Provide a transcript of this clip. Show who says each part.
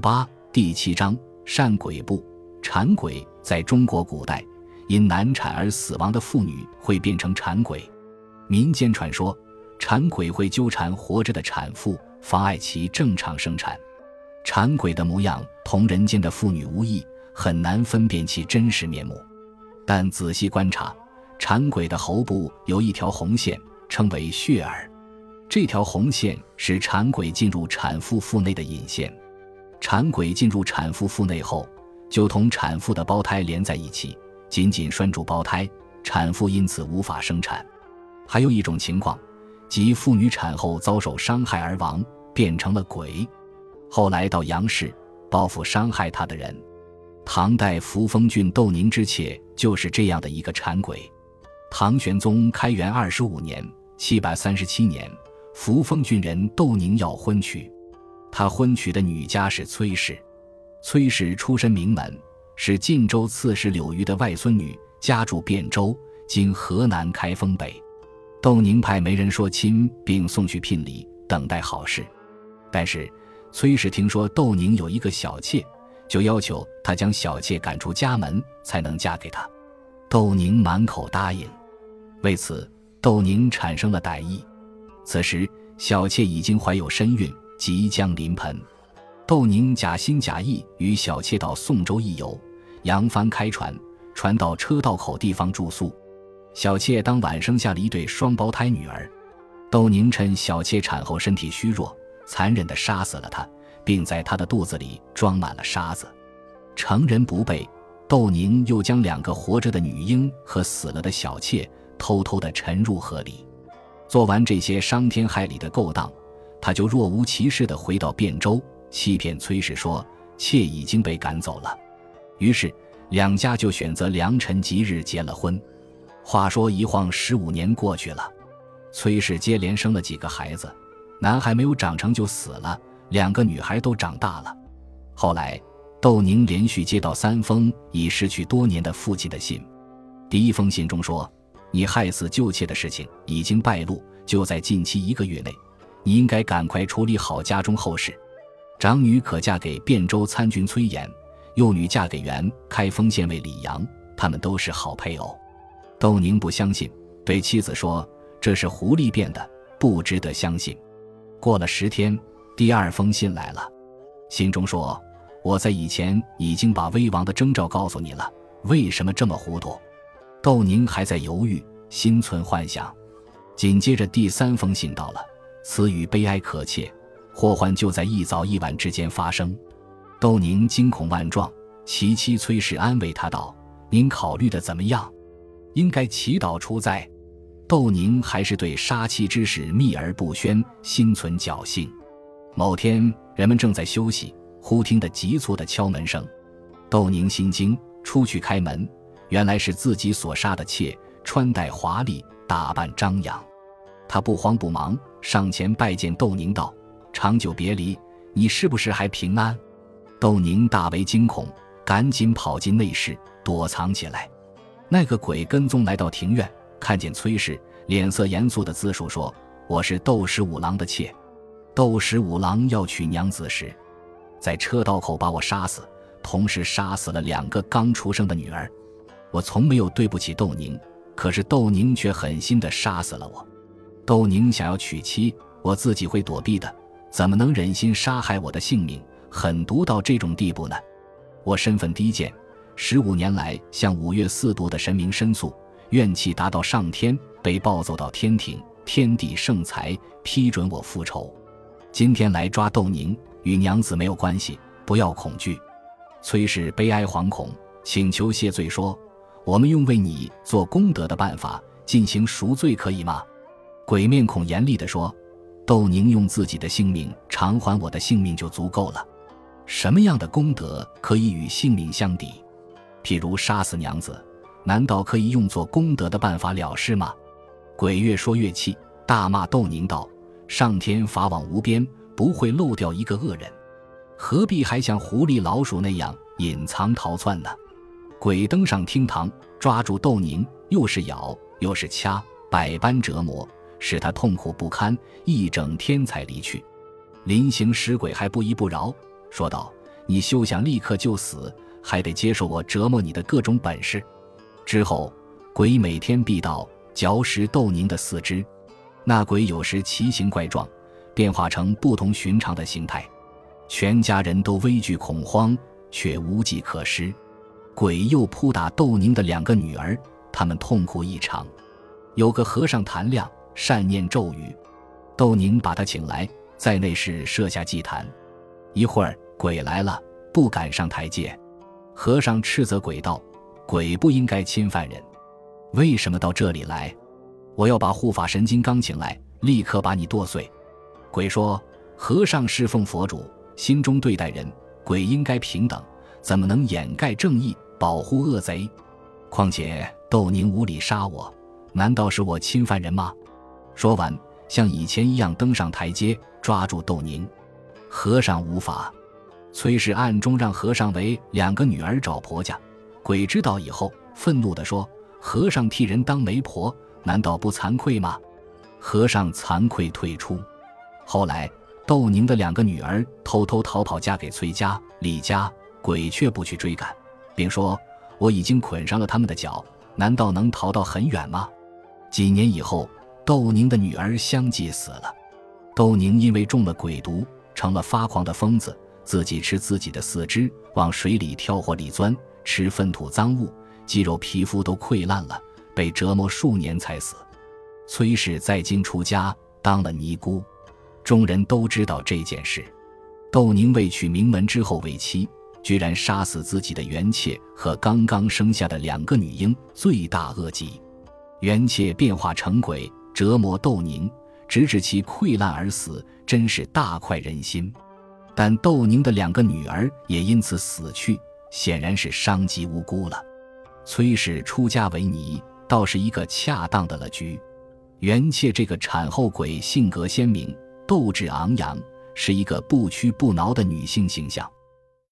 Speaker 1: 八第七章善鬼部产鬼在中国古代，因难产而死亡的妇女会变成产鬼。民间传说，产鬼会纠缠活着的产妇，妨碍其正常生产。产鬼的模样同人间的妇女无异，很难分辨其真实面目。但仔细观察，产鬼的喉部有一条红线，称为血耳。这条红线是产鬼进入产妇腹内的引线。产鬼进入产妇腹内后，就同产妇的胞胎连在一起，紧紧拴住胞胎，产妇因此无法生产。还有一种情况，即妇女产后遭受伤害而亡，变成了鬼，后来到杨氏报复伤害她的人。唐代扶风郡窦宁之妾就是这样的一个产鬼。唐玄宗开元二十五年（七百三十七年）。扶风郡人窦宁要婚娶，他婚娶的女家是崔氏。崔氏出身名门，是晋州刺史柳余的外孙女，家住汴州（今河南开封北）。窦宁派媒人说亲，并送去聘礼，等待好事。但是崔氏听说窦宁有一个小妾，就要求他将小妾赶出家门，才能嫁给他。窦宁满口答应。为此，窦宁产生了歹意。此时，小妾已经怀有身孕，即将临盆。窦宁假心假意与小妾到宋州一游，扬帆开船，船到车道口地方住宿。小妾当晚生下了一对双胞胎女儿。窦宁趁小妾产后身体虚弱，残忍地杀死了她，并在她的肚子里装满了沙子。成人不备，窦宁又将两个活着的女婴和死了的小妾偷偷地沉入河里。做完这些伤天害理的勾当，他就若无其事地回到汴州，欺骗崔氏说妾已经被赶走了。于是两家就选择良辰吉日结了婚。话说一晃十五年过去了，崔氏接连生了几个孩子，男孩没有长成就死了，两个女孩都长大了。后来窦宁连续接到三封已失去多年的父亲的信，第一封信中说。你害死旧妾的事情已经败露，就在近期一个月内，你应该赶快处理好家中后事。长女可嫁给汴州参军崔琰，幼女嫁给原开封县尉李阳，他们都是好配偶。窦宁不相信，对妻子说：“这是狐狸变的，不值得相信。”过了十天，第二封信来了，信中说：“我在以前已经把危亡的征兆告诉你了，为什么这么糊涂？”窦宁还在犹豫，心存幻想。紧接着第三封信到了，词语悲哀可切，祸患就在一早一晚之间发生。窦宁惊恐万状，其妻崔氏安慰他道：“您考虑的怎么样？应该祈祷出灾。”窦宁还是对杀妻之事秘而不宣，心存侥幸。某天，人们正在休息，忽听得急促的敲门声，窦宁心惊，出去开门。原来是自己所杀的妾，穿戴华丽，打扮张扬。他不慌不忙上前拜见窦宁，道：“长久别离，你是不是还平安？”窦宁大为惊恐，赶紧跑进内室躲藏起来。那个鬼跟踪来到庭院，看见崔氏，脸色严肃的自述说：“我是窦十五郎的妾，窦十五郎要娶娘子时，在车道口把我杀死，同时杀死了两个刚出生的女儿。”我从没有对不起窦宁，可是窦宁却狠心的杀死了我。窦宁想要娶妻，我自己会躲避的，怎么能忍心杀害我的性命，狠毒到这种地步呢？我身份低贱，十五年来向五岳四渎的神明申诉，怨气达到上天，被暴走到天庭，天地圣裁批准我复仇。今天来抓窦宁，与娘子没有关系，不要恐惧。崔氏悲哀惶恐，请求谢罪说。我们用为你做功德的办法进行赎罪，可以吗？鬼面孔严厉地说：“窦宁用自己的性命偿还我的性命就足够了。什么样的功德可以与性命相抵？譬如杀死娘子，难道可以用作功德的办法了事吗？”鬼越说越气，大骂窦宁道：“上天法网无边，不会漏掉一个恶人，何必还像狐狸老鼠那样隐藏逃窜呢？”鬼登上厅堂，抓住窦宁，又是咬又是掐，百般折磨，使他痛苦不堪，一整天才离去。临行时，鬼还不依不饶，说道：“你休想立刻就死，还得接受我折磨你的各种本事。之后，鬼每天必到嚼食窦宁的四肢。那鬼有时奇形怪状，变化成不同寻常的形态，全家人都畏惧恐慌，却无计可施。鬼又扑打窦宁的两个女儿，他们痛苦异常。有个和尚谭亮善念咒语，窦宁把他请来，在内室设下祭坛。一会儿，鬼来了，不敢上台阶。和尚斥责鬼道：“鬼不应该侵犯人，为什么到这里来？我要把护法神金刚请来，立刻把你剁碎。”鬼说：“和尚侍奉佛主，心中对待人，鬼应该平等，怎么能掩盖正义，保护恶贼？况且窦宁无理杀我。”难道是我侵犯人吗？说完，像以前一样登上台阶，抓住窦宁。和尚无法。崔氏暗中让和尚为两个女儿找婆家。鬼知道以后，愤怒地说：“和尚替人当媒婆，难道不惭愧吗？”和尚惭愧退出。后来，窦宁的两个女儿偷偷逃跑，嫁给崔家、李家。鬼却不去追赶，并说：“我已经捆上了他们的脚，难道能逃到很远吗？”几年以后，窦宁的女儿相继死了。窦宁因为中了鬼毒，成了发狂的疯子，自己吃自己的四肢，往水里跳或里钻，吃粪土脏物，肌肉皮肤都溃烂了，被折磨数年才死。崔氏在京出家，当了尼姑。众人都知道这件事。窦宁为娶名门之后为妻，居然杀死自己的原妾和刚刚生下的两个女婴，罪大恶极。元妾变化成鬼，折磨窦宁，直至其溃烂而死，真是大快人心。但窦宁的两个女儿也因此死去，显然是伤及无辜了。崔氏出家为尼，倒是一个恰当的了局。元妾这个产后鬼，性格鲜明，斗志昂扬，是一个不屈不挠的女性形象。